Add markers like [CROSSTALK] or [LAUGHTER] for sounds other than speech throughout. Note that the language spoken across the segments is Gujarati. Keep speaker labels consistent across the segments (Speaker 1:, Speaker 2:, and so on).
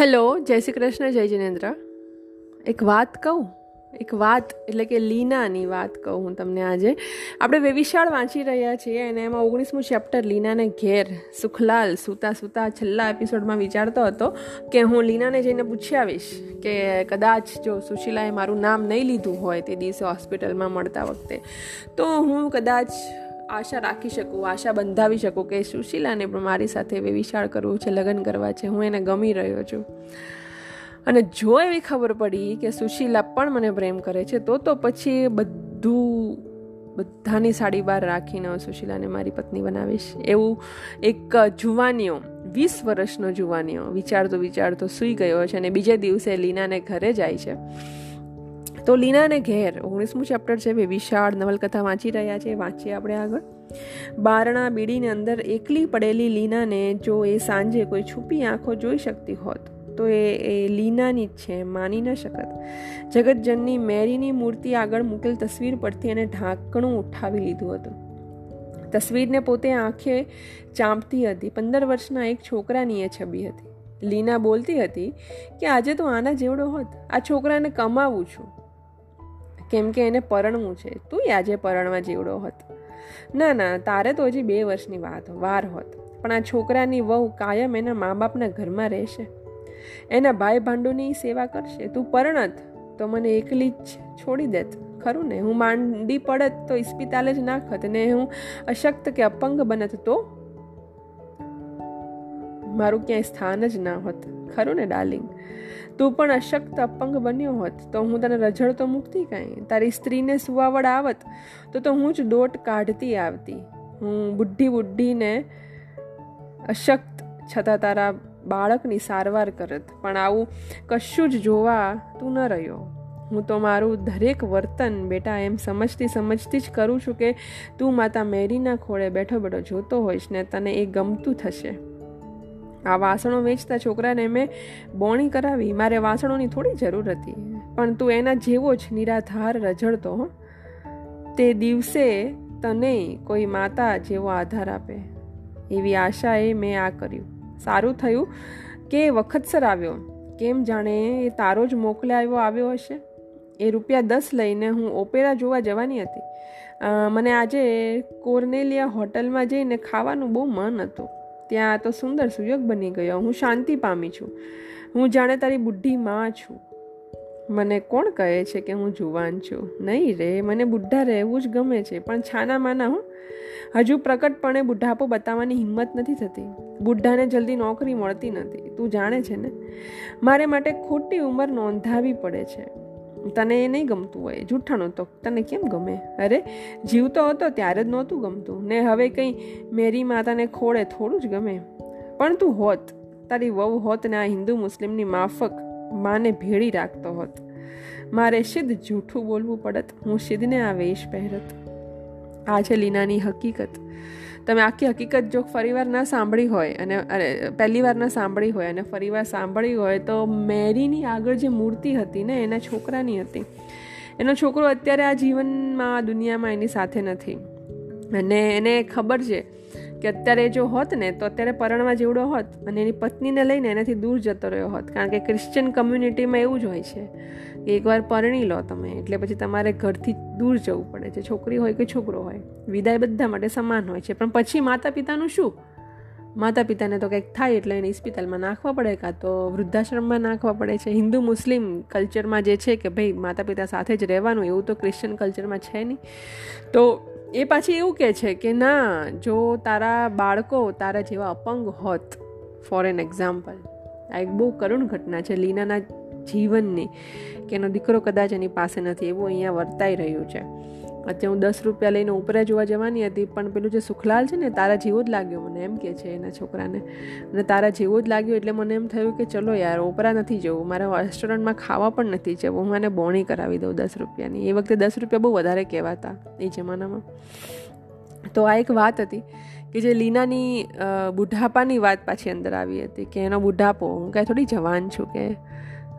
Speaker 1: હેલો જય શ્રી કૃષ્ણ જય જિનેન્દ્ર એક વાત કહું? એક વાત, એટલે કે લીનાની વાત કહું હું તમને આજે. આપણે વેવિશાળ વાંચી રહ્યા છીએ અને એમાં ઓગણીસમું ચેપ્ટર લીનાને ઘેર સુખલાલ સૂતા સૂતા છેલ્લા એપિસોડમાં વિચારતો હતો કે હું લીનાને જઈને પૂછી આવીશ કે કદાચ જો સુશીલાએ મારું નામ નહીં લીધું હોય તે દિવસે હોસ્પિટલમાં મળતા વખતે, તો હું કદાચ આશા રાખી શકું, આશા બંધાવી શકું કે સુશીલાને પણ મારી સાથે એવી વિશાળ કરવું છે, લગ્ન કરવા છે, હું એને ગમી રહ્યો છું. અને જો એવી ખબર પડી કે સુશીલા પણ મને પ્રેમ કરે છે, તો તો પછી બધું, બધાની સાડી બહાર રાખીને સુશીલાને મારી પત્ની બનાવીશ. એવું એક જુવાનીઓ, વીસ વર્ષનો જુવાનીઓ, વિચારતો વિચારતો સૂઈ ગયો છે અને બીજે દિવસે લીનાને ઘરે જાય છે. તો લીનાને ઘેર, ઓગણીસમું ચેપ્ટર છે, બે વિશાળ નવલકથા વાંચી રહ્યા છે, વાંચીએ આપણે આગળ. બારણા બીડીને અંદર એકલી પડેલી લીનાને જો એ સાંજે કોઈ છુપી આંખો જોઈ શકતી હોત, તો એ એ લીનાની જ છે, માની ન શકત. જગતજનની મેરીની મૂર્તિ આગળ મૂકેલ તસવીર પરથી એને ઢાંકણું ઉઠાવી લીધું હતું. તસવીરને પોતે આંખે ચાંપતી હતી. પંદર વર્ષના એક છોકરાની એ છબી હતી. લીના બોલતી હતી કે, આજે તો આના જેવડો હોત. આ છોકરાને કમાવું છું. કેમ કે એને પરણવું છે. તું આજે પરણવા જીવડો હોત. ના ના, તારે તો હજી બે વર્ષની વાત, વાર હોત. પણ આ છોકરાની વહુ કાયમ એના મા બાપના ઘરમાં રહેશે. એના ભાઈ ભાંડુની સેવા કરશે. તું પરણત, તો મને એકલી જ છોડી દેત. ખરું ને? હું માંડી પડત તો ઇસ્પિતાલે જ નાખત. ને હું અશક્ત કે અપંગ બનત તો? મારું ક્યાંય સ્થાન જ ના હોત. ખરું ને, ડાર્લિંગ? તું પણ અશક્ત અપંગ બન્યો હોત, તો હું તને રજડતો મૂકતી કાંઈ? તારી સ્ત્રીને સુવાવડ આવત, તો તો હું જ દોટ કાઢતી આવતી. હું બુઢી બુઢીને અશક્ત, છતાં તારા બાળકની સારવાર કરત. પણ આવું કશું જ જોવા તું ન રહ્યો. હું તો મારું દરેક વર્તન બેટા એમ સમજતી સમજતી જ કરું છું કે તું માતા મેરીના ખોળે બેઠો બેઠો જોતો હોઈશ ને તને એ ગમતું થશે. આ વાસણો વેચતા છોકરાને મેં બોણી કરાવી. મારે વાસણોની થોડી જરૂર હતી. પણ તું એના જેવો જ નિરાધાર રજડતો હો. તે દિવસે તને કોઈ માતા જેવો આધાર આપે. એવી આશાએ મેં આ કર્યું. સારું થયું કે વખતસર આવ્યો. કેમ જાણે એ તારો જ મોકલાવ્યો આવ્યો હશે? એ રૂપિયા દસ લઈને હું ઓપેરા જોવા જવાની હતી. મને આજે કોર્નેલિયા હોટલમાં જઈને ખાવાનું બહુ મન હતું. ત્યાં તો સુંદર સુયોગ બની ગયો. હું શાંતિ પામી છું. હું જાણે તારી બુઢી માં છું. મને કોણ કહે છે કે હું જુવાન છું? નહીં રે, મને બુઢા રહેવું જ ગમે છે, પણ છાના માના હું? હજુ પ્રકટપણે બુઢાપો બતાવવાની હિંમત નથી થતી. બુઢાને જલ્દી નોકરી મળતી નથી. તું જાણે છે ને? મારે માટે ખોટી ઉંમર નોંધાવી પડે છે. તને એ નહીં ગમતું હોય જૂઠાણું તો તને કેમ ગમે? અરે જીવતો હતો, ત્યારે જ નહોતું ગમતું. ને હવે કંઈ મેરી માતાને ખોળે થોડું જ ગમે. પણ તું હોત, તારી વહુ હોત ને આ હિન્દુ મુસ્લિમની માફક માને ભેળી રાખતો હોત. મારે સિદ્ધ જૂઠું બોલવું પડત. હું સિદ્ધને આ વેશ પહેરત. આ છે લીનાની હકીકત. તમે આખી હકીકત જો ફરીવાર ના સાંભળી હોય અને પહેલી વાર ના સાંભળી હોય અને ફરીવાર સાંભળી હોય તો મેરીની આગળ જે મૂર્તિ હતી ને, એના છોકરાની હતી. એનો છોકરો અત્યારે આ જીવનમાં, દુનિયામાં એની સાથે નથી. અને એને ખબર છે કે અત્યારે જો હોત ને, તો અત્યારે પરણવા જેવડો હોત અને એની પત્નીને લઈને એનાથી દૂર જતો રહ્યો હોત. કારણ કે ક્રિશ્ચિયન કમ્યુનિટીમાં એવું જ હોય છે કે એકવાર પરણી લો તમે, એટલે પછી તમારે ઘરથી દૂર જવું પડે છે. છોકરી હોય કે છોકરો હોય, વિદાય બધા માટે સમાન હોય છે. પણ પછી માતા પિતાનું શું? માતા પિતાને તો કંઈક થાય એટલે એને હોસ્પિટલમાં નાખવા પડે, કાં તો વૃદ્ધાશ્રમમાં નાખવા પડે છે. હિન્દુ મુસ્લિમ કલ્ચરમાં જે છે કે ભાઈ માતા પિતા સાથે જ રહેવાનું, એવું તો ક્રિશ્ચિયન કલ્ચરમાં છે નહીં. તો એ પાછી એવું કહે છે કે ના, જો તારા બાળકો તારા જેવા અપંગ હોત ફોર એન એક્ઝામ્પલ આ એક બહુ કરુણ ઘટના છે લીનાના જીવનની, કે એનો દીકરો કદાચ એની પાસે નથી, એવું અહીંયા વર્તાઈ રહ્યું છે. અત્યારે હું દસ રૂપિયા લઈને ઉપરા જોવા જવાની હતી, પણ પેલું જે સુખલાલ છે ને, તારા જેવો જ લાગ્યો મને, એમ કે છે એના છોકરાને. અને તારા જેવો જ લાગ્યો એટલે મને એમ થયું કે ચલો યાર ઓપરા નથી જવું, મારે રેસ્ટોરન્ટમાં ખાવા પણ નથી જવું, હું મને બોણી કરાવી દઉં દસ રૂપિયાની. એ વખતે દસ રૂપિયા બહુ વધારે કહેવાતા એ જમાનામાં. તો આ એક વાત હતી કે જે લીનાની બુઢાપાની વાત પાછી અંદર આવી હતી કે એનો બુઢાપો, હું કાંઈ થોડી જવાન છું કે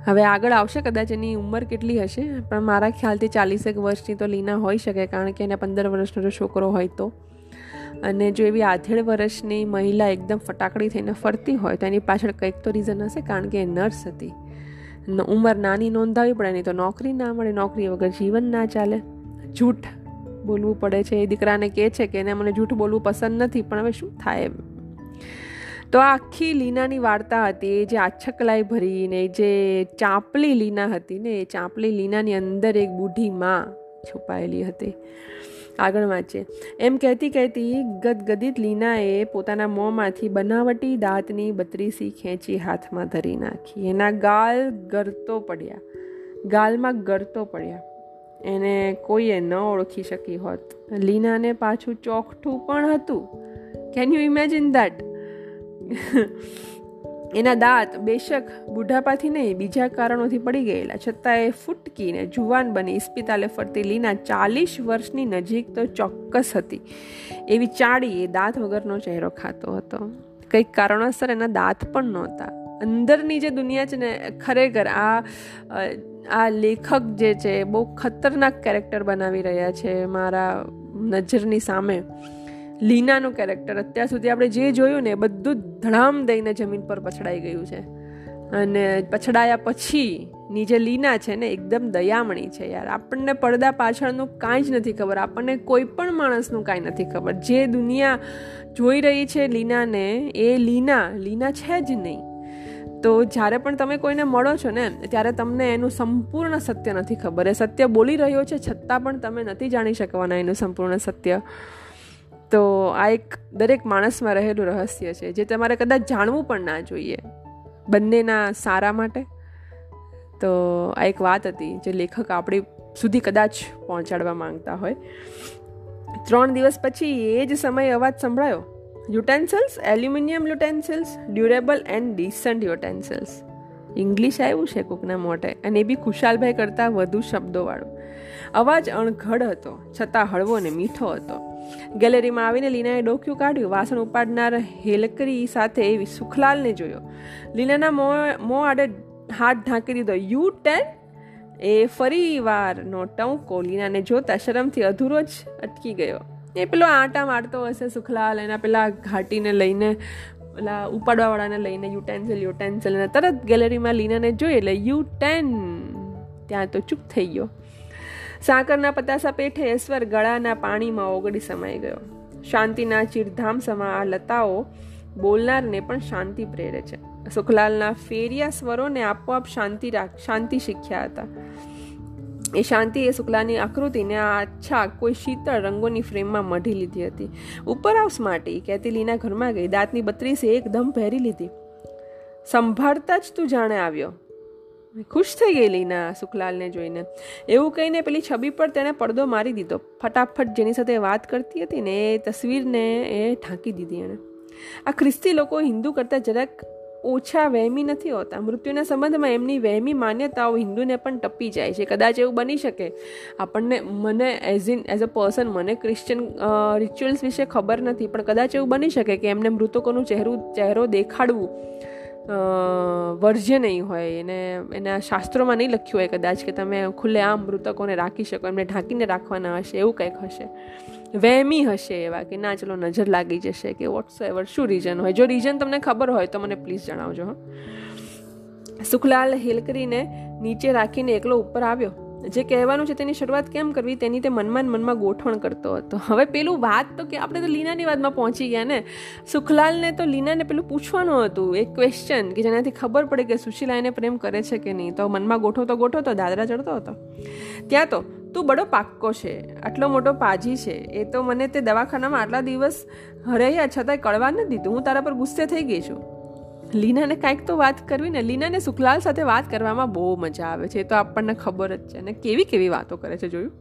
Speaker 1: હવે આગળ આવશે કદાચ એની ઉંમર કેટલી હશે? પણ મારા ખ્યાલથી ચાલીસેક વર્ષની તો લીના હોઈ શકે, કારણ કે એને પંદર વર્ષનો જો છોકરો હોય તો. અને જો એવી આધેડ વર્ષની મહિલા એકદમ ફટાકડી થઈને ફરતી હોય, તો એની પાછળ કંઈક તો રીઝન હશે, કારણ કે એ નર્સ હતી. ઉંમર નાની નોંધાવી પડે, નહીં તો નોકરી ના મળે, નોકરી વગર જીવન ના ચાલે. જૂઠ બોલવું પડે છે. એ દીકરાને કહે છે કે એને મને જૂઠ બોલવું પસંદ નથી, પણ હવે શું થાય તો આ આખી લીનાની વાર્તા હતી, એ જે આછકલાઈ ભરીને, જે ચાંપલી લીના હતી ને, એ ચાંપલી લીનાની અંદર એક બુઢી માં છુપાયેલી હતી. આગળ વાંચે એમ કહેતી કહેતી ગદગદિત લીનાએ પોતાના મોંમાંથી બનાવટી દાંતની બત્રીસી ખેંચી હાથમાં ધરી નાખી. એના ગાલ ગરતો પડ્યા. ગાલમાં ગરતો પડ્યા. એને કોઈએ ન ઓળખી શકી હોત. લીનાને પાછું ચોકઠું પણ હતું. કેન યુ ઇમેજિન દેટ [LAUGHS] એના દાંત બેશક બુઢાપાથી નહીં, બીજા કારણોથી પડી ગયેલા. છતાં એ ફૂટકીને જુવાન બની ઇસ્પિતાલે ફરતી લીના ચાલીસ વર્ષની નજીક તો ચોક્કસ હતી. એવી ચાડી એ દાંત વગરનો ચહેરો ખાતો હતો. કંઈક કારણોસર એના દાંત પણ નહોતા. અંદરની જે દુનિયા છે ને, ખરેખર આ આ લેખક જે છે, બહુ ખતરનાક કેરેક્ટર બનાવી રહ્યા છે મારા નજરની સામે. લીનાનું કેરેક્ટર અત્યાર સુધી આપણે જે જોયું ને બધું ધડામ દઈને જમીન પર પછડાઈ ગયું છે. અને પછડાયા પછી ની જે લીના છે ને, એકદમ દયામણી છે યાર. આપણને પડદા પાછળનું કાંઈ જ નથી ખબર. આપણને કોઈ પણ માણસનું કાંઈ નથી ખબર. જે દુનિયા જોઈ રહી છે લીનાને, એ લીના લીના છે જ નહીં. તો જ્યારે પણ તમે કોઈને મળો છો ને, ત્યારે તમને એનું સંપૂર્ણ સત્ય નથી ખબર. એ સત્ય બોલી રહ્યો છે છતાં પણ તમે નથી જાણી શકવાના એનું સંપૂર્ણ સત્ય. તો આ એક દરેક માણસમાં રહેલું રહસ્ય છે, જે તમારે કદાચ જાણવું પણ ના જોઈએ બંનેના સારા માટે. તો આ એક વાત હતી જે લેખક આપણી સુધી કદાચ પહોંચાડવા માંગતા હોય. ત્રણ દિવસ પછી એ જ સમયે અવાજ સંભળાયો. Utensils aluminium utensils durable and decent utensils English આવ્યું છે કોકના મોટે અને એ બી ખુશાલભાઈ કરતાં વધુ શબ્દોવાળો. અવાજ અણઘડ હતો, છતાં હળવો અને મીઠો હતો. ગેલેરીમાં આવીને લીનાએ ડોક્યું કાઢ્યું. વાસણ ઉપાડનાર હેલકરી સાથે સુખલાલને જોયો. લીનાના મો મો આડે હાથ ઢાંકી દીધો. યુ ટેન એ ફરી વારનો ટંકો લીનાને જોતા શરમથી અધૂરો જ અટકી ગયો. એ પેલો આંટા મારતો હશે સુખલાલ, એના પેલા ઘાટીને લઈને, પેલા ઉપાડવાવાળાને લઈને, યુટેન્સિલ યુટેન્સિલ, અને તરત ગેલેરીમાં લીનાને જોઈ એટલે યુ ટેન ત્યાં તો ચૂપ થઈ ગયો. સાકરના પતાસા પેઠે ઈશ્વર ગળાના પાણીમાં ઓગળી સમાઈ ગયો. શાંતિના ચીરધામ સમા આ લતાઓ બોલનારને પણ શાંતિ પ્રેરે છે. સુખલાલના ફેરિયા સ્વરોને આપોઆપ શાંતિ રાખ, શાંતિ શીખ્યા હતા. એ શાંતિ એ શુક્લાની આકૃતિને આ આચ્છા કોઈ શીતળ રંગોની ફ્રેમમાં મઢી લીધી હતી. ઉપર આવસ સ્માર્ટી, કહેતી લીના ઘરમાં ગઈ, દાંતની બત્રીસે એકદમ પહેરી લીધી. સંભાળતા જ તું જાણે આવ્યો. ખુશ થઈ ગઈ લીના સુખલાલને જોઈને. એવું કહીને પેલી છબી પર તેણે પડદો મારી દીધો. ફટાફટ જેની સાથે વાત કરતી હતી ને એ તસવીરને એ ઢાંકી દીધી એણે. આ ખ્રિસ્તી લોકો હિન્દુ કરતાં જરાક ઓછા વહેમી નથી હોતા. મૃત્યુના સંબંધમાં એમની વહેમી માન્યતાઓ હિન્દુને પણ ટપી જાય છે. કદાચ એવું બની શકે. આપણને મને as in as a person મને ક્રિશ્ચિયન રિચ્યુઅલ્સ વિશે ખબર નથી. પણ કદાચ એવું બની શકે કે એમને મૃતકોનું ચહેરું, ચહેરો દેખાડવું વર્જ્ય નહીં હોય. એને, એના શાસ્ત્રોમાં નહીં લખ્યું હોય કદાચ કે તમે ખુલ્લે આમ મૃતકોને રાખી શકો, એમને ઢાંકીને રાખવાના હશે, એવું કંઈક હશે. વહેમી હશે એવા કે ના, ચલો નજર લાગી જશે કે વોટ્સ એવર શું રીઝન હોય? જો રીઝન તમને ખબર હોય તો મને પ્લીઝ જણાવજો, હા. સુખલાલ હિલ કરીને નીચે રાખીને એકલો ઉપર આવ્યો. જે કહેવાનું છે તેની શરૂઆત કેમ કરવી તેની તે મનમાં મનમાં ગોઠવણ કરતો હતો. હવે પેલું વાત તો કે આપણે તો લીનાની વાતમાં પહોંચી ગયા ને. સુખલાલને તો લીનાને પેલું પૂછવાનું હતું એક ક્વેશ્ચન કે જેનાથી ખબર પડે કે સુશીલા એને પ્રેમ કરે છે કે નહીં. તો મનમાં ગોઠવતો ગોઠવતો, દાદરા ચડતો હતો. ત્યાં તો, તું બડો પાક્કો છે, આટલો મોટો પાજી છે. એ તો મને તે દવાખાનામાં આટલા દિવસ હરાયા છતાંય કળવા નથી દીધું. હું તારા પર ગુસ્સે થઈ ગઈ છું. લીનાને કાંઈક તો વાત કરવી ને, લીનાને સુખલાલ સાથે વાત કરવામાં બહુ મજા આવે છે, એ તો આપણને ખબર જ છે. અને કેવી કેવી વાતો કરે છે જોયું?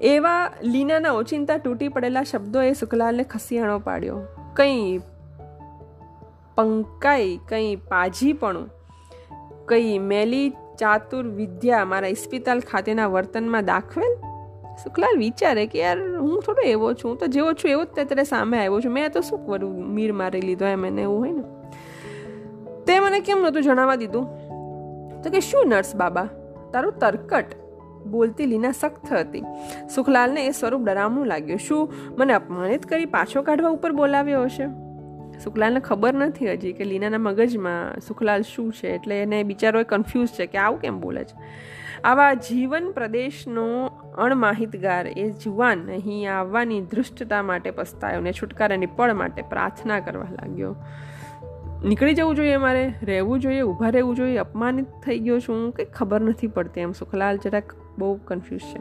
Speaker 1: એવા લીનાના ઓચિંતા તૂટી પડેલા શબ્દો એ સુખલાલને ખસિયાણો પાડ્યો. કંઈ પંકાઈ, કંઈ પાજીપણું, કંઈ મેલી ચાતુર વિદ્યા મારા ઇસ્પિતાલ ખાતેના વર્તનમાં દાખવેલ? સુખલાલ વિચારે કે યાર, હું થોડો એવો છું તો જેવો છું એવો જ તે સામે આવ્યો છું. મેં તો શું કરું? મીર મારી લીધો એમ, એને એવું હોય ને. તે મને કેમ નહોતું જણાવવા દીધું? તો કે શું નર્સ બાબા? તારું તરકટ. બોલતી લીના સખ્ત હતી. સુખલાલને એ સ્વરૂપ ડરામણું લાગ્યું. શું મને અપમાનિત કરી પાછો કાઢવા ઉપર બોલાવ્યો હશે? સુખલાલને ખબર નથી હજી કે લીનાના મગજમાં સુખલાલ શું છે એટલે એને બિચારો કન્ફ્યુઝ છે કે આવું કેમ બોલે છે? આવા જીવન પ્રદેશનો અણમાહિતગાર એ જુવાન અહીં આવવાની ધૃષ્ટતા માટે પસ્તાયો ને છુટકારાની પળ માટે પ્રાર્થના કરવા લાગ્યો. નીકળી જવું જોઈએ મારે? રહેવું જોઈએ, ઊભા રહેવું જોઈએ, અપમાનિત થઈ ગયો છું, કંઈ ખબર નથી પડતી એમ. સુખલાલ જરાક બહુ કન્ફ્યુઝ છે.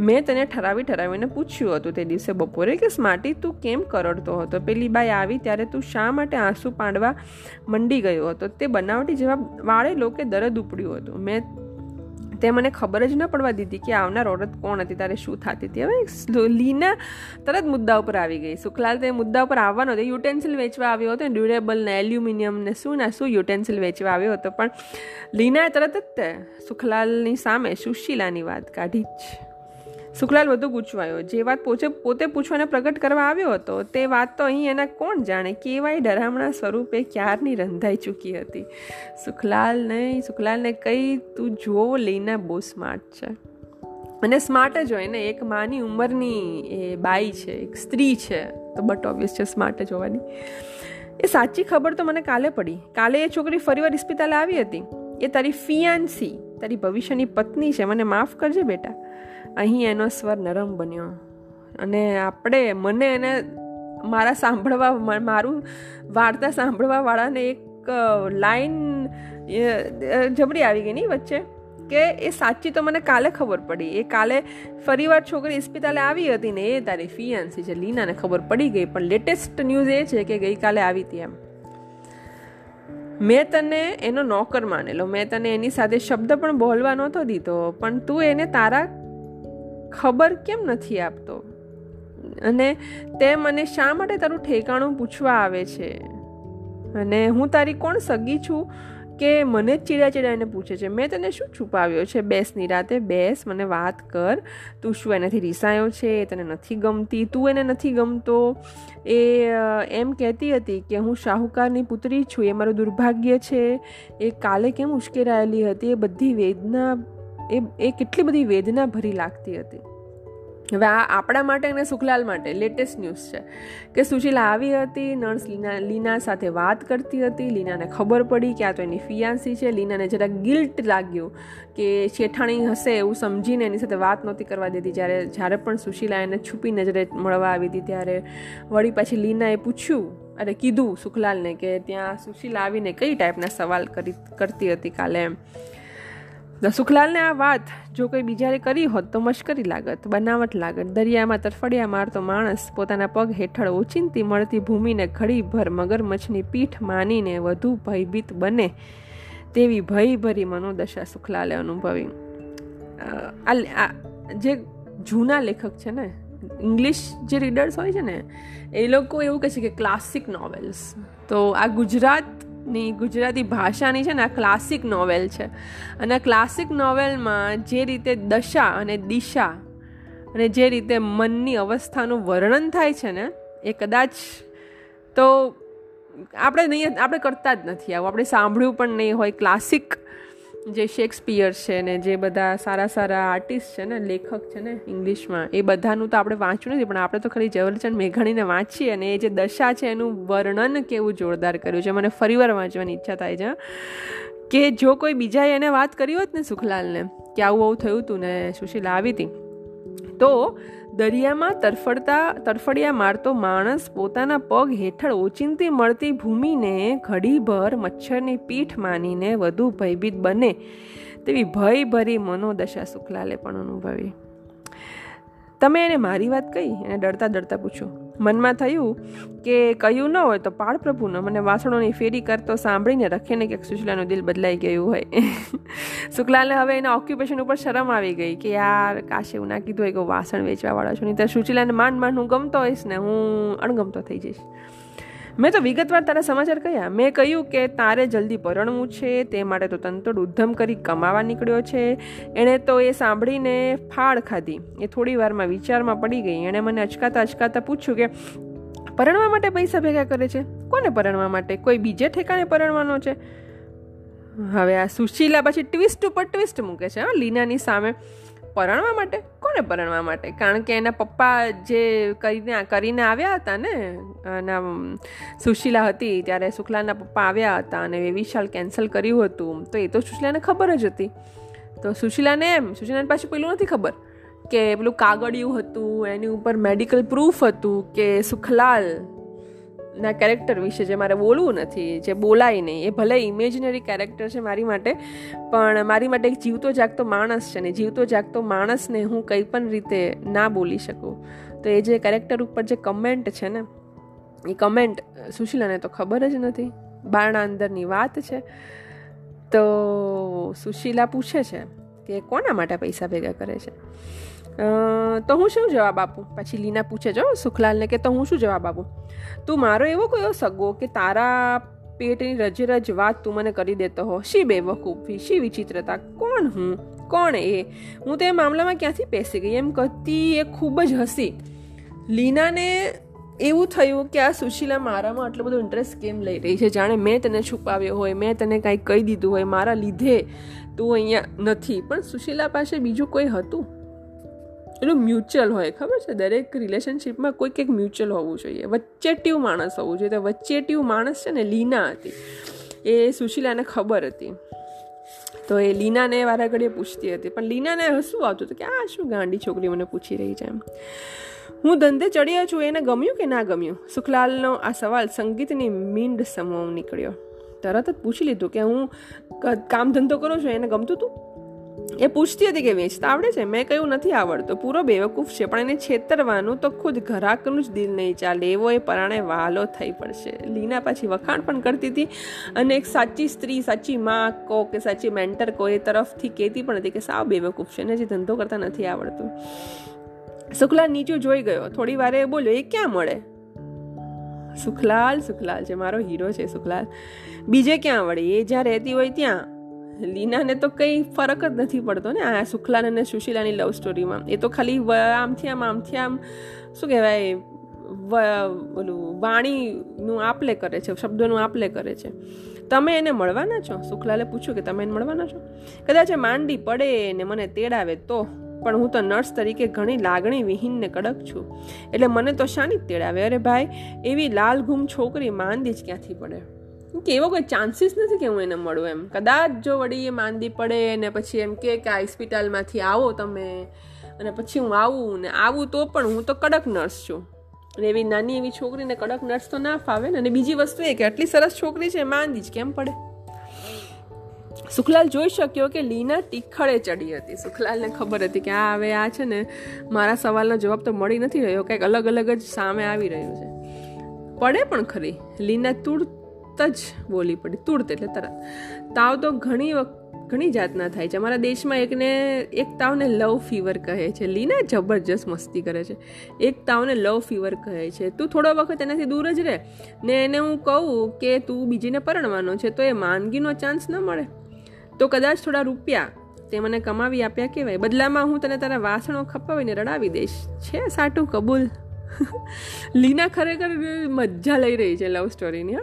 Speaker 1: મેં તને ઠરાવી ઠરાવીને પૂછ્યું હતું તે દિવસે બપોરે કે સ્માર્ટી, તું કેમ કરડતો હતો? પેલી બાઈ આવી ત્યારે તું શા માટે આંસુ પાંડવા મંડી ગયો હતો? તે બનાવટી જવાબ વાળેલો કે દરદ ઉપડ્યું હતું. મેં તે મને ખબર જ ન પડવા દીધી કે આવનાર ઓરત કોણ હતી, તારે શું થતી હતી. હવે લીના તરત મુદ્દા ઉપર આવી ગઈ. સુખલાલ તે મુદ્દા ઉપર આવવાનો હતો. યુટેન્સિલ વેચવા આવ્યો હતો ડ્યુરેબલ ને, એલ્યુમિનિયમ ને, શું ના શું યુટેન્સિલ વેચવા આવ્યો હતો. પણ લીનાએ તરત જ તે સુખલાલની સામે સુશીલાની વાત કાઢી જ. સુખલાલ વધુ ગૂંચવાયો. જે વાત પોતે પોતે પૂછવાને પ્રગટ કરવા આવ્યો હતો, તે વાત તો અહીં એના કોણ જાણે? કેવાય ડરામણા સ્વરૂપે ક્યારની રંધાઈ ચૂકી હતી? સુખલાલ નહીં સુખલાલને કઈ તું જો લઈને બહુ સ્માર્ટ છે. અને સ્માર્ટ જ હોય ને, એક માની ઉંમરની એ બાઈ છે, એક સ્ત્રી છે, તો બટ ઓબ્વિયસ છે સ્માર્ટ જ હોવાની. એ સાચી ખબર તો મને કાલે પડી. કાલે એ છોકરી ફરીવાર ઇસ્પિતાલે આવી હતી. એ તારી ફિયાન્સી તારી ભવિષ્યની પત્ની છે, મને માફ કરજે બેટા. અહીં એનો સ્વર નરમ બન્યો. અને આપણે, મને એને મારા સાંભળવા, મારું વાર્તા સાંભળવાવાળાને એક લાઈન જબરી આવી ગઈ નહીં વચ્ચે, કે એ સાચી તો મને કાલે ખબર પડી. એ કાલે ફરીવાર છોકરી ઇસ્પિતાલે આવી હતી ને, એ તારી ફિયાન્સી છે, લીનાને ખબર પડી ગઈ, પણ લેટેસ્ટ ન્યૂઝ એ છે કે ગઈકાલે આવી હતી એમ. મેં તને એનો નોકર માનેલો. મેં તને એની સાથે શબ્દ પણ બોલવા નહોતો દીધો, પણ તું એને તારા ખબર કેમ નથી આપતો? અને તે મને શા માટે તારું ઠેકાણું પૂછવા આવે છે? અને હું તારી કોણ સગી છું કે મને જ ચીડા ચીડાઈને પૂછે છે? મેં તને શું છુપાવ્યો છે? બેસની રાતે બેસ, મને વાત કર. તું શું એનાથી રીસાયો છે? તને નથી ગમતી. તું એને નથી ગમતો. એ એમ કહેતી હતી કે હું શાહુકારની પુત્રી છું. એ મારું દુર્ભાગ્ય છે. એ કાલે કેમ ઉશ્કેરાયેલી હતી? એ બધી વેદના એ એ કેટલી બધી વેદના ભરી લાગતી હતી. હવે આ આપણા માટે અને સુખલાલ માટે લેટેસ્ટ ન્યૂઝ છે કે સુશીલા આવી હતી, નર્સ લીના લીના સાથે વાત કરતી હતી, લીનાને ખબર પડી કે આ તો એની ફિયાન્સી છે, લીનાને જરા ગિલ્ટ લાગ્યું કે શેઠાણી હશે એવું સમજીને એની સાથે વાત નહોતી કરવા દેતી. જ્યારે જ્યારે પણ સુશીલા એને છુપી નજરે મળવા આવી હતી, ત્યારે વળી પાછી લીનાએ પૂછ્યું અરે કીધું સુખલાલને કે ત્યાં સુશીલા આવીને કઈ ટાઈપના સવાલ કરી, કરતી હતી કાલે એમ. સુખલાલને આ વાત જો કોઈ બીજાએ કરી હોત તો મશ્કરી લાગત, બનાવટ લાગત. દરિયામાં તરફડિયા મારતો માણસ પોતાના પગ હેઠળ ઓચિંતી મળતી ભૂમિને ઘડીભર મગરમચ્છની પીઠ માનીને વધુ ભયભીત બને તેવી ભયભરી મનોદશા સુખલાલે અનુભવી. આ જે જૂના લેખક છે ને, ઇંગ્લિશ જે રીડર્સ હોય છે ને, એ લોકો એવું કહે છે કે ક્લાસિક નોવેલ્સ તો આ ગુજરાત ની ગુજરાતી ભાષાની છે ને આ ક્લાસિક નોવેલ છે. અને ક્લાસિક નોવેલમાં જે રીતે દશા અને દિશા અને જે રીતે મનની અવસ્થાનું વર્ણન થાય છે ને, એ કદાચ તો આપણે નહીં, આપણે કરતા જ નથી આવું. આપણે સાંભળ્યું પણ નહીં હોય ક્લાસિક જે શેક્સપિયર છે ને જે બધા સારા સારા આર્ટિસ્ટ છે ને, લેખક છે ને ઇંગ્લિશમાં એ બધાનું તો આપણે વાંચ્યું નથી, પણ આપણે તો ખાલી ઝવેરચંદ મેઘાણીને વાંચીએ અને એ જે દશા છે એનું વર્ણન કેવું જોરદાર કર્યું છે, મને ફરીવાર વાંચવાની ઈચ્છા થાય છે. કે જો કોઈ બીજાએ એને વાત કરી હોત ને સુખલાલને, કે આવું આવું થયું હતું ને સુશીલા આવી હતી તો દરિયામાં તરફડતા, તરફડિયા મારતો માણસ પોતાના પગ હેઠળ ઓચિંતી મળતી ભૂમિને ઘડીભર મચ્છરની પીઠ માનીને વધુ ભયભીત બને તેવી ભયભરી મનોદશા શુક્લાલે પણ અનુભવી. તમે એને મારી વાત કહી? એને ડરતા ડરતા પૂછ્યું. મનમાં થયું કે કહ્યું ન હોય તો પાળ પ્રભુનો. મને વાસણોની ફેરી કરતો સાંભળીને રખીને ક્યાંક સુશલાનું દિલ બદલાઈ ગયું હોય. [LAUGHS] શુક્લાને હવે એના ઓક્યુપેશન ઉપર શરમ આવી ગઈ કે યાર, કાશે એવું ના કીધું હોય કે વાસણ વેચવાવાળા છું. નહીં તો સુશીલાને માંડ માંડ હું ગમતો હોઈશ ને હું અણગમતો થઈ જઈશ. મેં તો વિગતવાર તારા સમાચાર કહ્યા મેં કહ્યું કે તારે જલ્દી પરણવું છે, તે માટે તો તંતોડ ઉદ્ધમ કરી કમાવા નીકળ્યો છે. એણે તો એ સાંભળીને ફાળ ખાધી. એ થોડી વારમાં વિચારમાં પડી ગઈ. એણે મને અચકાતા અચકાતા પૂછ્યું કે, પરણવા માટે પૈસા ભેગા કરે છે? કોને પરણવા માટે? કોઈ બીજે ઠેકાણે પરણવાનો છે? હવે આ સુશીલા પછી ટ્વિસ્ટ ઉપર ટ્વિસ્ટ મૂકે છે, હા, લીનાની સામે. પરણવા માટે? કોને પરણવા માટે? કારણ કે એના પપ્પા જે કરીને કરીને આવ્યા હતા ને, એના સુશીલા હતી, ત્યારે શુક્લાના પપ્પા આવ્યા હતા અને વિશાલ કેન્સલ કર્યું હતું. તો એ તો સુશીલાને ખબર જ હતી. તો સુશીલાને એમ, સુશીલાને પાછું પેલું નથી ખબર કે પેલું કાગળિયું હતું, એની ઉપર મેડિકલ પ્રૂફ હતું કે સુખલાલ ના કેરેક્ટર વિશે જે મારે બોલવું નથી, જે બોલાય નહીં, એ ભલે ઇમેજનરી કેરેક્ટર છે મારી માટે, પણ મારી માટે એક જીવતો જાગતો માણસ છે ને જીવતો જાગતો માણસને હું કંઈ પણ રીતે ના બોલી શકું. તો એ જે કેરેક્ટર ઉપર જે કમેન્ટ છે ને, એ કમેન્ટ સુશીલાને તો ખબર જ નથી. બારણા અંદરની વાત છે. તો સુશીલા પૂછે છે કે કોના માટે પૈસા ભેગા કરે છે? તો હું શું જવાબ આપું? પછી લીના પૂછે જો સુખલાલને કે તો હું શું જવાબ આપું? તું મારો એવો કયો સગો કે તારા પેટની રજ રજ વાત તું મને કરી દેતો હો? શી બેવકૂફી, શી વિચિત્રતા? કોણ હું? કોણ એ? હું તો એ મામલામાં ક્યાંથી પેસી ગઈ? એમ કહેતી એ ખૂબ જ હસી. લીનાને એવું થયું કે આ સુશીલા મારામાં આટલો બધો ઇન્ટરેસ્ટ કેમ લઈ રહી છે? જાણે મેં તને છુપાવ્યો હોય, મેં તને કાંઈ કહી દીધું હોય, મારા લીધે તું અહીંયા નથી. પણ સુશીલા પાસે બીજું કોઈ હતું? એનું મ્યુચ્યુઅલ હોય, ખબર છે? દરેક રિલેશનશીપમાં કોઈક એક મ્યુચ્યુઅલ હોવું જોઈએ. વચ્ચેટિવ માણસ હોવું જોઈએ. તો વચ્ચેટિવ માણસ છે ને લીના હતી. એ સુશીલાને ખબર હતી. તો એ લીનાને વારાઘડીએ પૂછતી હતી. પણ લીનાને હસવું આવતું હતું કે, આ શું ગાંડી છોકરી મને પૂછી રહી છે? એમ. હું ધંધે ચડ્યો છું. એને ગમ્યું કે ના ગમ્યું? સુખલાલનો આ સવાલ સંગીતની મીંડ સમૂહ નીકળ્યો. તરત જ પૂછી લીધું કે, હું કામ ધંધો કરું છું. એને ગમતું હતું એ પૂછતી હતી કે વેચતા આવડે છે? મેં કહ્યું નથી આવડતો. પૂરો બેવકૂફ છે, પણ એને છેતરવાનું તો ખુદ ઘરાકનું જ દિલ નહીં ચાલે. એવો એ પરાણે વાલો થઈ પડશે. લીના પાછી વખાણ પણ કરતી હતી અને એક સાચી સ્ત્રી, સાચી માં કહો કે સાચી મેન્ટર કહો એ તરફથી કહેતી પણ હતી કે સાવ બેવકૂફ છે ને જે ધંધો કરતા નથી આવડતું. સુખલાલ નીચું જોઈ ગયો. થોડી વારે બોલ્યો, એ ક્યાં મળે? સુખલાલ સુખલાલ છે, મારો હીરો છે સુખલાલ. બીજે ક્યાં વળી? એ જ્યાં રહેતી હોય ત્યાં. લીનાને તો કંઈ ફરક જ નથી પડતો ને, આ સુખલાન અને સુશીલાની લવ સ્ટોરીમાં એ તો ખાલી આમથી આમ આમથી આમ શું કહેવાય ઓલું વાણીનું આપલે કરે છે, શબ્દોનું આપલે કરે છે. તમે એને મળવાના છો? સુખલાલે પૂછ્યું કે તમે એને મળવાના છો? કદાચ માંડી પડે ને મને તેડાવે તો, પણ હું તો નર્સ તરીકે ઘણી લાગણી વિહીન ને કડક છું. એટલે મને તો શાની તેડાવે? અરે ભાઈ, એવી લાલ ઘૂમ છોકરી માંદી જ ક્યાંથી પડે? એવો કોઈ ચાન્સીસ નથી કે હું એને મળું એમ. કદાચ જો વળી એ માંદી પડે ને પછી એમ કે આ હોસ્પિટલમાંથી આવો તમે અને પછી હું આવું ને આવું તો પણ હું તો કડક નર્સ છું. અને એવી નાની એવી છોકરીને કડક નર્સ તો ના ફાવે ને અને બીજી વસ્તુ એ કે આટલી સરસ છોકરી છે, માંદી જ કેમ પડે? સુખલાલ જોઈ શક્યો કે લીના ટીખળે ચડી હતી. સુખલાલને ખબર હતી કે આ હવે આ છે ને મારા સવાલનો જવાબ તો મળી નથી રહ્યો, કંઈક અલગ અલગ જ સામે આવી રહ્યું છે. પડે પણ ખરી. લીના તુડ તરત જ બોલી પડી, તુરત એટલે તરત. તાવ તો ઘણી ઘણી જાતના થાય છે. અમારા દેશમાં એકને, એક તાવને લવ ફીવર કહે છે. લીના જબરજસ્ત મસ્તી કરે છે. એક તાવને લવ ફીવર કહે છે. તું થોડો વખત એનાથી દૂર જ રહે. ને એને હું કહું કે તું બીજીને પરણવાનો છે, તો એ માંદગીનો ચાન્સ ન મળે. તો કદાચ થોડા રૂપિયા તે મને કમાવી આપ્યા કહેવાય. બદલામાં હું તને તારા વાસણો ખપાવીને રડાવી દઈશ. છે સાટું કબૂલ? [LAUGHS] લીના ખરેખર મજા લઈ રહી છે, લવ સ્ટોરીની હા.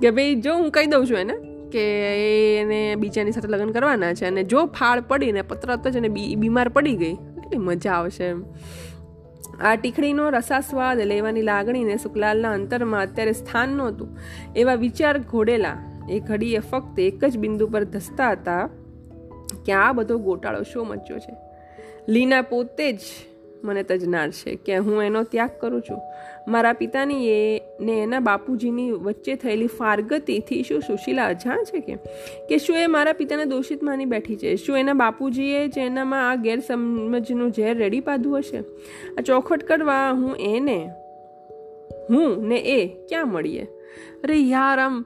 Speaker 1: કે ભાઈ, જો હું કહી દઉં છું એને કે એને બીજાની સાથે લગ્ન કરવાના છે અને જો ફાળ પડીને તરત જ એને બીમાર પડી ગઈ એટલી મજા આવશે એમ. આ ટીખડીનો રસાસ્વાદ લેવાની લાગણીને સુખલાલના અંતરમાં અત્યારે સ્થાન નહોતું. એવા વિચાર ઘોડેલા એ ઘડીએ ફક્ત એક જ બિંદુ પર ધસતા હતા કે આ બધો ગોટાળો શો મચ્યો છે. લીના પોતે જ મને તજનાર છે કે હું એનો ત્યાગ કરું છું. મારા પિતાની એ ને એના બાપુજીની વચ્ચે થયેલી ફારગતીથી શું સુશીલા અજાણ છે કે? કે શું એ મારા પિતાને દોષિત માની બેઠી છે? શું એના બાપુજીએ જેનામાં આ ગેરસમજનું ઝેર રેડી પાધું હશે? આ ચોખટ કરવા હું એને, હું ને એ ક્યાં મળીએ? અરે યાર, આમ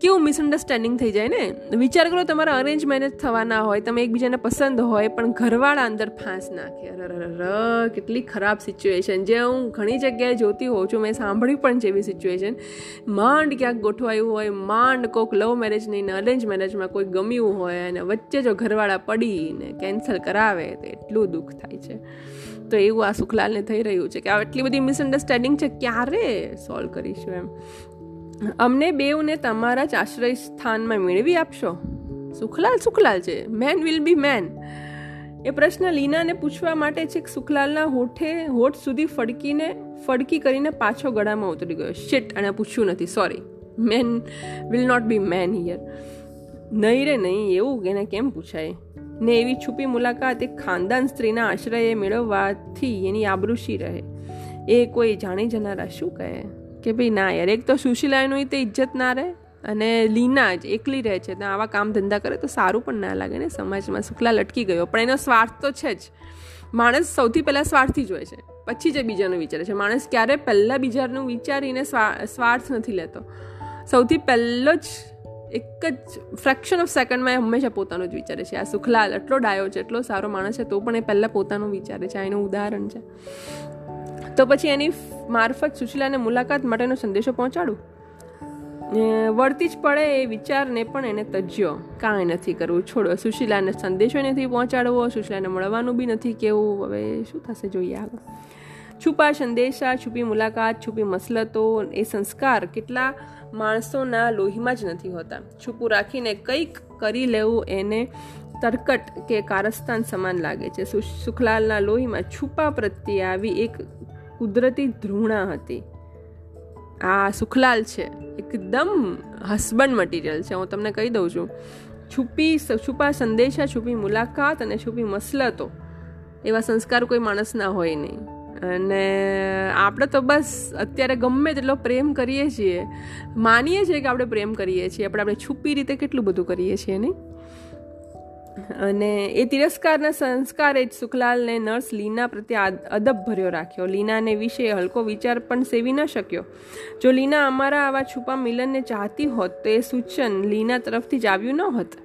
Speaker 1: કેવું મિસઅન્ડરસ્ટેન્ડિંગ થઈ જાય ને? વિચાર કરો તમારા અરેન્જ મેરેજ થવાના હોય, તમે એકબીજાને પસંદ હોય, પણ ઘરવાળા અંદર ફાંસ નાખે. અર કેટલી ખરાબ સિચ્યુએશન જે હું ઘણી જગ્યાએ જોતી હોઉં છું, મેં સાંભળ્યું પણ જેવી સિચ્યુએશન માંડ ક્યાંક ગોઠવાયું હોય, માંડ કોઈક લવ મેરેજ નહીં ને અરેન્જ મેરેજમાં કોઈ ગમ્યું હોય, અને વચ્ચે જો ઘરવાળા પડીને કેન્સલ કરાવે, તો એટલું દુઃખ થાય છે. તો એવું આ સુખલાલને થઈ રહ્યું છે કે આ એટલી બધી મિસઅન્ડરસ્ટેન્ડિંગ છે, ક્યારે સોલ્વ કરીશું એમ? અમને બેઉને તમારા જ આશ્રય સ્થાનમાં મેળવી આપશો? સુખલાલ સુખલાલ છે. મેન વિલ બી મેન એ પ્રશ્ન લીનાને પૂછવા માટે છેક સુખલાલના હોઠે, હોઠ સુધી ફડકીને, ફડકી કરીને પાછો ગળામાં ઉતરી ગયો. શિટ અને પૂછ્યું નથી. Sorry man will not be man here નહીં રે, નહીં. એવું એને કેમ પૂછાય? ને એવી છુપી મુલાકાત એક ખાનદાન સ્ત્રીના આશ્રયે મેળવવાથી એની આબરૂશી રહે. એ કોઈ જાણી જનારા શું કહે? કે ભાઈ ના યાર, એક તો સુશીલાનું તે ઇજ્જત ના રહે અને લીના જ એકલી રહે છે. તો આવા કામ ધંધા કરે તો સારું પણ ના લાગે ને સમાજમાં. શુક્લા લટકી ગયો, પણ એનો સ્વાર્થ તો છે જ. માણસ સૌથી પહેલાં સ્વાર્થી જ હોય છે, પછી જે બીજાનું વિચારે છે. માણસ ક્યારે પહેલાં બીજાનું વિચારીને સ્વાર્થ નથી લેતો. સૌથી પહેલો જ એક જ ફ્રેક્શન ઓફ સેકન્ડમાં એ હંમેશા પોતાનું જ વિચારે છે. આ સુખલાલ એટલો ડાયો છે, એટલો સારો માણસ છે, તો પણ એ પહેલાં પોતાનું વિચારે છે. આ એનું ઉદાહરણ છે. તો પછી એની મારફત સુશીલાને મુલાકાત માટેનો સંદેશો પહોંચાડું? વળતી જ પડે એ વિચારને પણ એને તજ્યો કાંઈ નથી કરવું. છોડો, સુશીલાને સંદેશો નથી પહોંચાડવો, સુશીલાને મળવાનું બી નથી કેવું. હવે શું થશે જોઈએ આગળ? છુપા સંદેશા, છુપી મુલાકાત, છુપી મસલતો, એ સંસ્કાર કેટલા માણસોના લોહીમાં જ નથી હોતા. છુપું રાખીને કંઈક કરી લેવું એને તરકટ કે કારસ્તાન સમાન લાગે છે. સુખલાલના લોહીમાં છુપા પ્રત્યે આવી એક કુદરતી ધૃણા હતી. આ સુખલાલ છે. એકદમ હસબન્ડ મટીરિયલ છે. હું તમને કહી દઉં છું. છુપી છુપા સંદેશા, છુપી મુલાકાત અને છુપી મસલતો એવા સંસ્કાર કોઈ માણસના હોય નહીં. અને આપણે તો બસ અત્યારે ગમે તેટલો પ્રેમ કરીએ છીએ. માનીએ છીએ કે આપણે પ્રેમ કરીએ છીએ આપણે આપણે છુપી રીતે કેટલું બધું કરીએ છીએ નહીં? અને એ તિરસ્કારના સંસ્કારે જ સુખલાલને નર્સ લીના પ્રત્યે અદબ ભર્યો રાખ્યો. લીનાને વિશે હલકો વિચાર પણ સેવી ન શક્યો. જો લીના અમારા આવા છુપા મિલનને ચાહતી હોત, તો એ સૂચન લીના તરફથી જ આવ્યું ન હોત.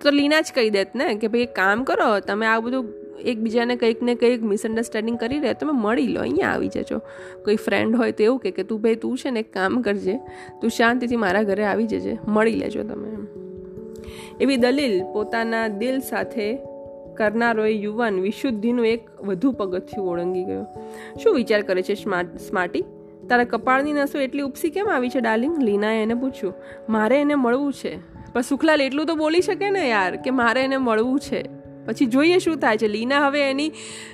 Speaker 1: તો લીના જ કહી દેત ને કે ભાઈ એક કામ કરો, તમે આ બધું એકબીજાને કંઈક ને કંઈક મિસઅન્ડરસ્ટેન્ડિંગ કરી રહ્યા તમે મળી લો, અહીંયા આવી જજો. કોઈ ફ્રેન્ડ હોય તો એવું કે તું ભાઈ તું છે ને એક કામ કરજે. તું શાંતિથી મારા ઘરે આવી જજે. મળી લેજો તમે એમ. એવી દલીલ પોતાના દિલ સાથે કરનારો એ યુવાન વિશુદ્ધિનું એક વધુ પગથિયું ઓળંગી ગયો. શું વિચાર કરે છે સ્માર્ટી? તારા કપાળની નસો એટલી ઉપસી કેમ આવી છે, ડાર્લિંગ? લીનાએ એને પૂછ્યું. મારે એને મળવું છે. પણ સુખલાલ એટલું તો બોલી શકે ને યાર, કે મારે એને મળવું છે. પછી જોઈએ શું થાય છે. લીના હવે એની,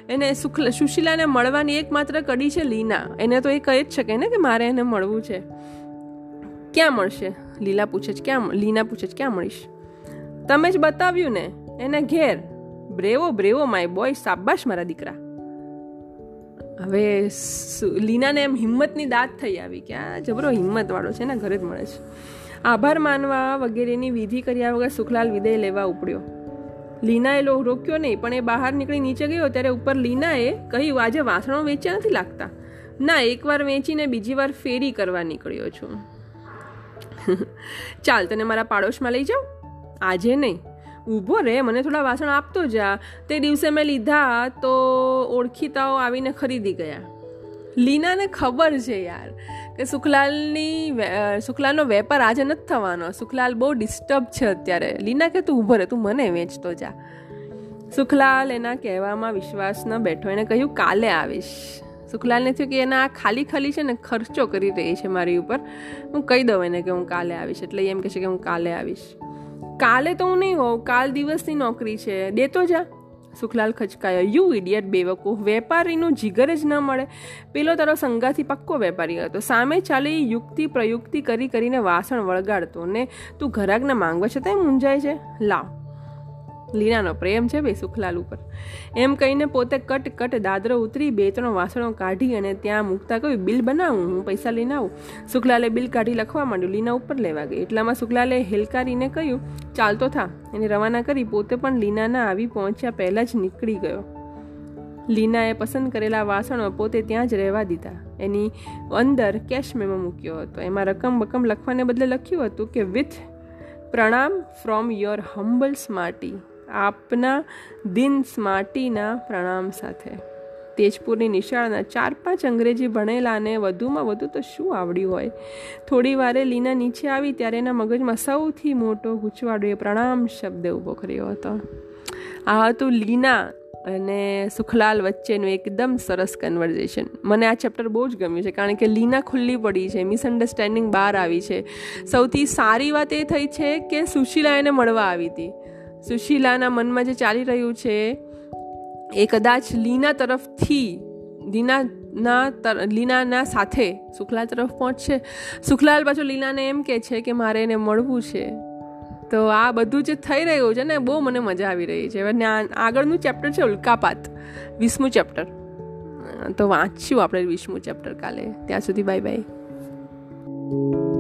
Speaker 1: એને સુખલા સુશીલાને મળવાની એકમાત્ર કડી છે લીના. એને તો એ કહી જ શકે ને કે મારે એને મળવું છે. ક્યાં મળશે? લીલા પૂછે છે, ક્યાં લીના પૂછે છે, ક્યાં મળીશ? તમે જ બતાવ્યું ને? એને ઘેર. બ્રેવો બ્રેવો માય બોય સાબાશ મારા દીકરા. હવે લીનાને એમ હિંમતની દાત થઈ આવી કે આ જબરો હિંમતવાળો છે ને, ઘરે જ મળે છે. આભાર માનવા વગેરેની વિધિ કર્યા વગર સુખલાલ વિદય લેવા ઉપડ્યો. લીનાએ લો રોક્યો નહીં, પણ એ બહાર નીકળી નીચે ગયો ત્યારે ઉપર લીનાએ કહ્યું, આજે વાસણો વેચ્યા નથી લાગતા. ના, એકવાર વેચીને બીજી વાર ફેરી કરવા નીકળ્યો છું. [LAUGHS] ચાલ, તને મારા પાડોશમાં લઈ જાઉં? આજે નહીં. ઊભો રે મને થોડા વાસણ આપતો જા. તે દિવસે મેં લીધા તો ઓળખીતાઓ આવીને ખરીદી ગયા. લીનાને ખબર છે યાર કે સુખલાલની સુખલાલનો વેપાર આજે નથી થવાનો. સુખલાલ બહુ ડિસ્ટર્બ છે અત્યારે. લીના કે તું ઊભો રહે, તું મને વેચતો જા. સુખલાલ એના કહેવામાં વિશ્વાસ ન બેઠો. એને કહ્યું, કાલે આવીશ. સુખલાલને થયું કે એના આ ખાલી ખાલી છે ને ખર્ચો કરી રહી છે મારી ઉપર. હું કહી દઉં એને કે હું કાલે આવીશ. એટલે એમ કહે છે કે હું કાલે આવીશ. કાલે તો હું નહીં હોઉં, કાલ દિવસની નોકરી છે. દેતો જા. સુખલાલ ખચકાયો. યુ ઇડિયટ બેવકૂફ. વેપારીનું જીગર જ ન મળે. પેલો તારો સંગાથી પક્કો વેપારી હતો. સામે ચાલી યુક્તિ પ્રયુક્તિ કરી કરીને વાસણ વળગાડતો ને તું ઘરાકને માંગવા છતાંય મૂંઝાય છે. લાવ. લીનાનો પ્રેમ છે ભાઈ સુખલાલ ઉપર. એમ કહીને પોતે કટ કટ દાદરો ઉતરી બે ત્રણ વાસણો કાઢી અને ત્યાં મૂકતા કહ્યું, બિલ બનાવું, હું પૈસા લઈને આવું. સુખલાલે બિલ કાઢી લખવા માંડ્યું, લીના ઉપર લેવા ગઈ. એટલામાં સુખલાલે હેલકારીને કહ્યું, ચાલતો થા. એને રવાના કરી પોતે પણ લીનાના આવી પહોંચ્યા પહેલાં જ નીકળી ગયો. લીનાએ પસંદ કરેલા વાસણો પોતે ત્યાં જ રહેવા દીધા. એની અંદર કેશ મેમો મૂક્યો હતો. એમાં રકમ બકમ લખવાને બદલે લખ્યું હતું કે વિથ પ્રણામ ફ્રોમ યોર હમ્બલ સ્માર્ટી આપના દિન સ્માટીના પ્રણામ સાથે. તેજપુરની નિશાળના ચાર પાંચ અંગ્રેજી ભણેલાને વધુમાં વધુ તો શું આવડ્યું હોય? થોડી વારે લીના નીચે આવી ત્યારે એના મગજમાં સૌથી મોટો ગૂંચવાડો એ પ્રણામ શબ્દ ઊભો કર્યો હતો. આ હતું લીના અને સુખલાલ વચ્ચેનું એકદમ સરસ કન્વર્ઝેશન મને આ ચેપ્ટર બહુ જ ગમ્યું છે કારણ કે લીના ખુલ્લી પડી છે મિસઅન્ડરસ્ટેન્ડિંગ બહાર આવી છે. સૌથી સારી વાત એ થઈ છે કે સુશીલા એને મળવા આવી હતી. સુશીલાના મનમાં જે ચાલી રહ્યું છે, એ કદાચ લીના તરફથી લીનાના લીનાના સાથે સુખલાલ તરફ પહોંચશે. સુખલાલ પાછો લીનાને એમ કે છે કે મારે એને મળવું છે. તો આ બધું જે થઈ રહ્યું છે ને, બહુ મને મજા આવી રહી છે. અને આગળનું ચેપ્ટર છે ઉલ્કાપાત વીસમું ચેપ્ટર. તો વાંચ્યું આપણે વીસમું ચેપ્ટર કાલે. ત્યાં સુધી બાય બાય.